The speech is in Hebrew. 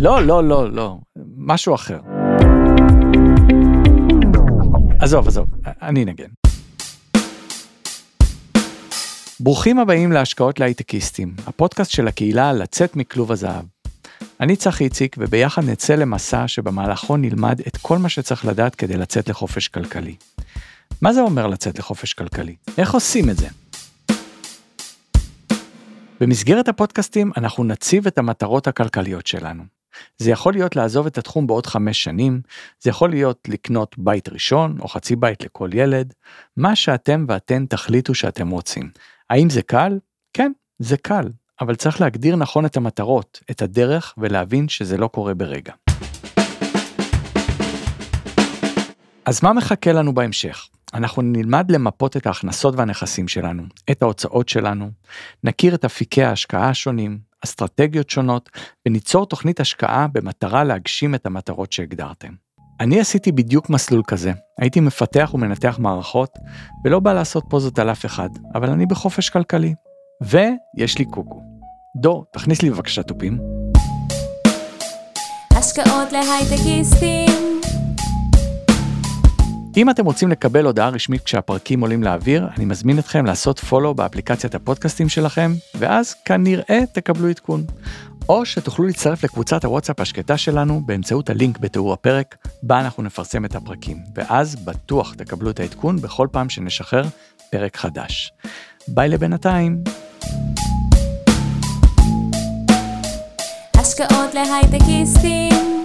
לא, לא, לא, לא, משהו אחר. עזוב, עזוב, אני אנגן. ברוכים הבאים להשקעות להייטקיסטים, הפודקאסט של הקהילה לצאת מכלוב הזהב. אני צחי איציק וביחד נצא למסע שבמהלכו נלמד את כל מה שצריך לדעת כדי לצאת לחופש כלכלי. מה זה אומר לצאת לחופש כלכלי? איך עושים את זה? במסגרת הפודקאסטים אנחנו נציב את המטרות הכלכליות שלנו. זה יכול להיות לעזוב את התחום בעוד חמש שנים, זה יכול להיות לקנות בית ראשון או חצי בית לכל ילד, מה שאתם ואתן תחליטו שאתם רוצים. האם זה קל? כן, זה קל, אבל צריך להגדיר נכון את המטרות, את הדרך ולהבין שזה לא קורה ברגע. אז מה מחכה לנו בהמשך? אנחנו נלמד למפות את ההכנסות והנכסים שלנו, את ההוצאות שלנו, נכיר את אפיקי ההשקעה השונים, אסטרטגיות שונות, וניצור תוכנית השקעה במטרה להגשים את המטרות שהגדרתם. אני עשיתי בדיוק מסלול כזה, הייתי מפתח ומנתח מערכות, ולא בא לעשות פוזות על אף אחד, אבל אני בחופש כלכלי. ויש לי קוקו. דור, תכניס לי בבקשה תופים. השקעות להייטקיסטים אם אתם רוצים לקבל הודעה רשמית כשהפרקים עולים לאוויר, אני מזמין אתכם לעשות פולו באפליקציית הפודקאסטים שלכם, ואז כנראה תקבלו עדכון. או שתוכלו להצטרף לקבוצת הוואטסאפ השקטה שלנו באמצעות הלינק בתיאור הפרק, בה אנחנו נפרסם את הפרקים, ואז בטוח תקבלו את העדכון בכל פעם שנשחרר פרק חדש. ביי לבינתיים. השקעות להייטקיסטים